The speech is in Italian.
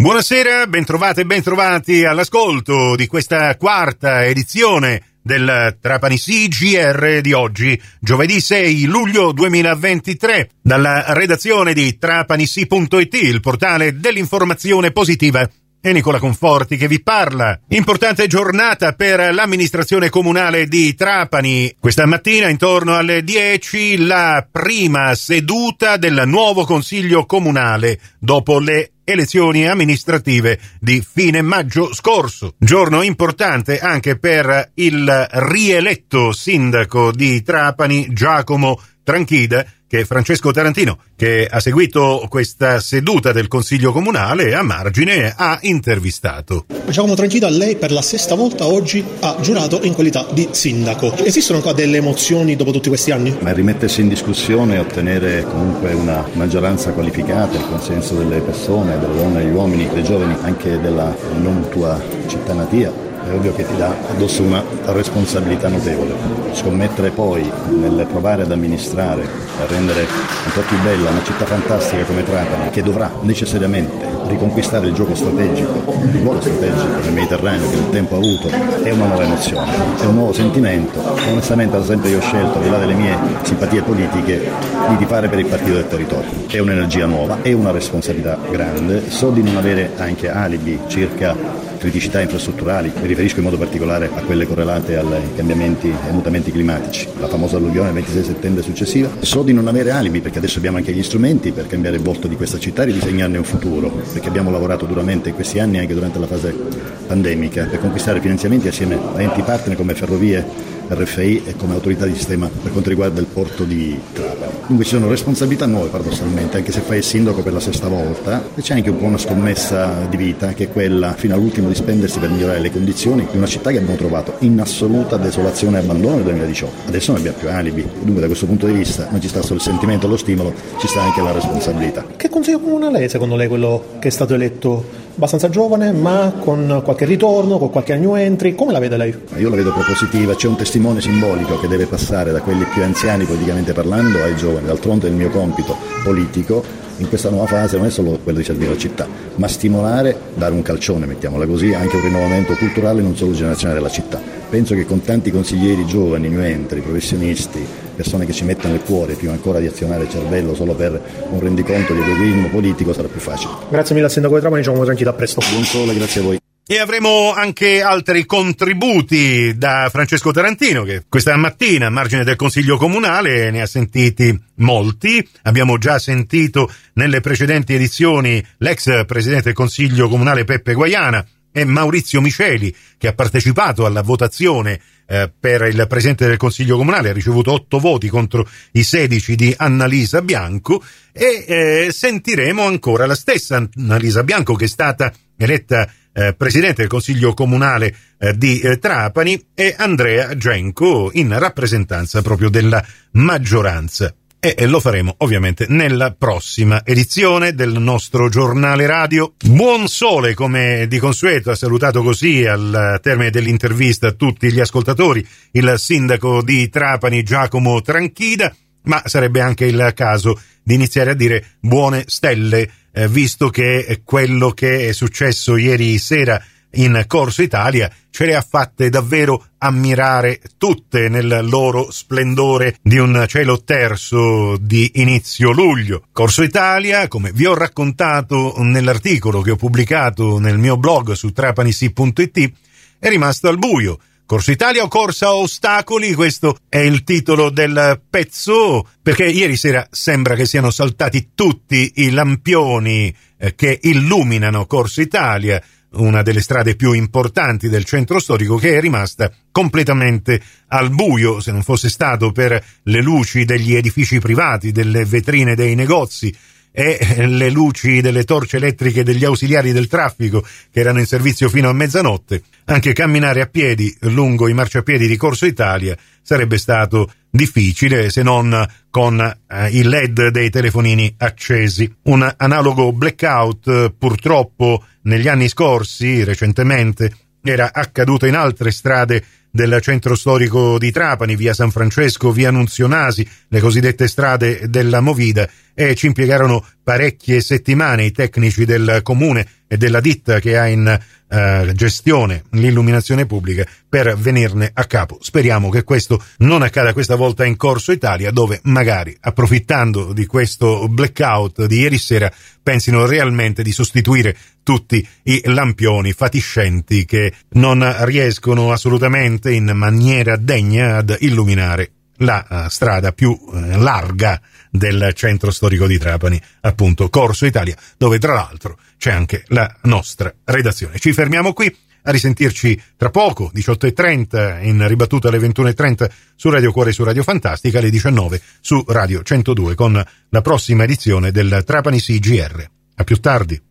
Buonasera, bentrovate e bentrovati all'ascolto di questa quarta edizione del Trapani CGR di oggi, giovedì 6 luglio 2023, dalla redazione di trapanisi.it, il portale dell'informazione positiva è Nicola Conforti che vi parla. Importante giornata per l'amministrazione comunale di Trapani. Questa mattina intorno alle 10 la prima seduta del nuovo consiglio comunale dopo le elezioni amministrative di fine maggio scorso. Giorno importante anche per il rieletto sindaco di Trapani, Giacomo Tranchida, che Francesco Tarantino, che ha seguito questa seduta del Consiglio Comunale a margine, ha intervistato. Giacomo Tranchida, lei per la sesta volta oggi ha giurato in qualità di sindaco. Esistono ancora delle emozioni dopo tutti questi anni? Ma rimettersi in discussione e ottenere comunque una maggioranza qualificata, il consenso delle persone, delle donne, degli uomini, dei giovani, anche della non tua città natia, è ovvio che ti dà addosso una responsabilità notevole. Scommettere poi nel provare ad amministrare, a rendere un po' più bella una città fantastica come Trapani, che dovrà necessariamente riconquistare il gioco strategico, il ruolo strategico nel Mediterraneo che il tempo ha avuto, è una nuova emozione, è un nuovo sentimento. Onestamente ad esempio io ho scelto, al di là delle mie simpatie politiche, di tifare per il partito del territorio. È un'energia nuova, è una responsabilità grande, so di non avere anche alibi circa criticità infrastrutturali, mi riferisco in modo particolare a quelle correlate ai cambiamenti e mutamenti climatici, la famosa alluvione del 26 settembre successiva. So di non avere alibi perché adesso abbiamo anche gli strumenti per cambiare il volto di questa città e ridisegnarne un futuro, perché abbiamo lavorato duramente in questi anni anche durante la fase pandemica per conquistare finanziamenti assieme a enti partner come Ferrovie, RFI e come autorità di sistema per quanto riguarda il porto di Trapani. Dunque ci sono responsabilità nuove paradossalmente, anche se fai il sindaco per la sesta volta, e c'è anche un po' una scommessa di vita che è quella fino all'ultimo di spendersi per migliorare le condizioni di una città che abbiamo trovato in assoluta desolazione e abbandono nel 2018. Adesso non abbiamo più alibi, dunque da questo punto di vista non ci sta solo il sentimento lo stimolo, ci sta anche la responsabilità. Che consiglio comunale è secondo lei quello che è stato eletto abbastanza giovane, ma con qualche ritorno, con qualche new entry. Come la vede lei? Io la vedo propositiva, c'è un testimone simbolico che deve passare da quelli più anziani politicamente parlando ai giovani. D'altronde il mio compito politico in questa nuova fase non è solo quello di servire la città, ma stimolare, dare un calcione, mettiamola così, anche un rinnovamento culturale non solo generazionale della città. Penso che con tanti consiglieri giovani, new entry, professionisti, persone che ci mettono il cuore più ancora di azionare il cervello solo per un rendiconto di egoismo politico sarà più facile. Grazie mille al sindaco di Trapani, diciamo tranquillo, a presto. Buon sole, grazie a voi. E avremo anche altri contributi da Francesco Tarantino, che questa mattina, a margine del Consiglio Comunale, ne ha sentiti molti. Abbiamo già sentito nelle precedenti edizioni l'ex Presidente del Consiglio Comunale Peppe Guaiana e Maurizio Miceli, che ha partecipato alla votazione eh, per il Presidente del Consiglio Comunale, ha ricevuto otto voti contro i 16 di Annalisa Bianco e eh, sentiremo ancora la stessa Annalisa Bianco che è stata eletta eh, presidente del Consiglio Comunale eh, di eh, Trapani e Andrea Genco in rappresentanza proprio della maggioranza. E lo faremo ovviamente nella prossima edizione del nostro giornale radio. Buon sole, come di consueto, ha salutato così al termine dell'intervista tutti gli ascoltatori il sindaco di Trapani Giacomo Tranchida, ma sarebbe anche il caso di iniziare a dire buone stelle eh, visto che quello che è successo ieri sera in Corso Italia ce le ha fatte davvero ammirare tutte nel loro splendore di un cielo terzo di inizio luglio. Corso Italia, come vi ho raccontato nell'articolo che ho pubblicato nel mio blog su trapanisi.it, è rimasto al buio Corso Italia o Corsa Ostacoli, questo è il titolo del pezzo, perché ieri sera sembra che siano saltati tutti i lampioni eh, che illuminano Corso Italia, una delle strade più importanti del centro storico che è rimasta completamente al buio, se non fosse stato per le luci degli edifici privati, delle vetrine dei negozi, e le luci delle torce elettriche degli ausiliari del traffico che erano in servizio fino a mezzanotte, anche camminare a piedi lungo i marciapiedi di Corso Italia sarebbe stato difficile se non con eh, il LED dei telefonini accesi. Un analogo blackout purtroppo negli anni scorsi, recentemente, era accaduto in altre strade del centro storico di Trapani, via San Francesco, via Nunzionasi, le cosiddette strade della Movida e ci impiegarono parecchie settimane i tecnici del comune e della ditta che ha in eh, gestione l'illuminazione pubblica per venirne a capo. Speriamo che questo non accada questa volta in Corso Italia dove magari approfittando di questo blackout di ieri sera pensino realmente di sostituire tutti i lampioni fatiscenti che non riescono assolutamente in maniera degna ad illuminare la uh, strada più uh, larga del centro storico di Trapani, appunto Corso Italia, dove tra l'altro c'è anche la nostra redazione. Ci fermiamo qui a risentirci tra poco, 18.30 in ribattuta alle 21.30 su Radio Cuore e su Radio Fantastica, alle 19 su Radio 102 con la prossima edizione del Trapani CGR. A più tardi.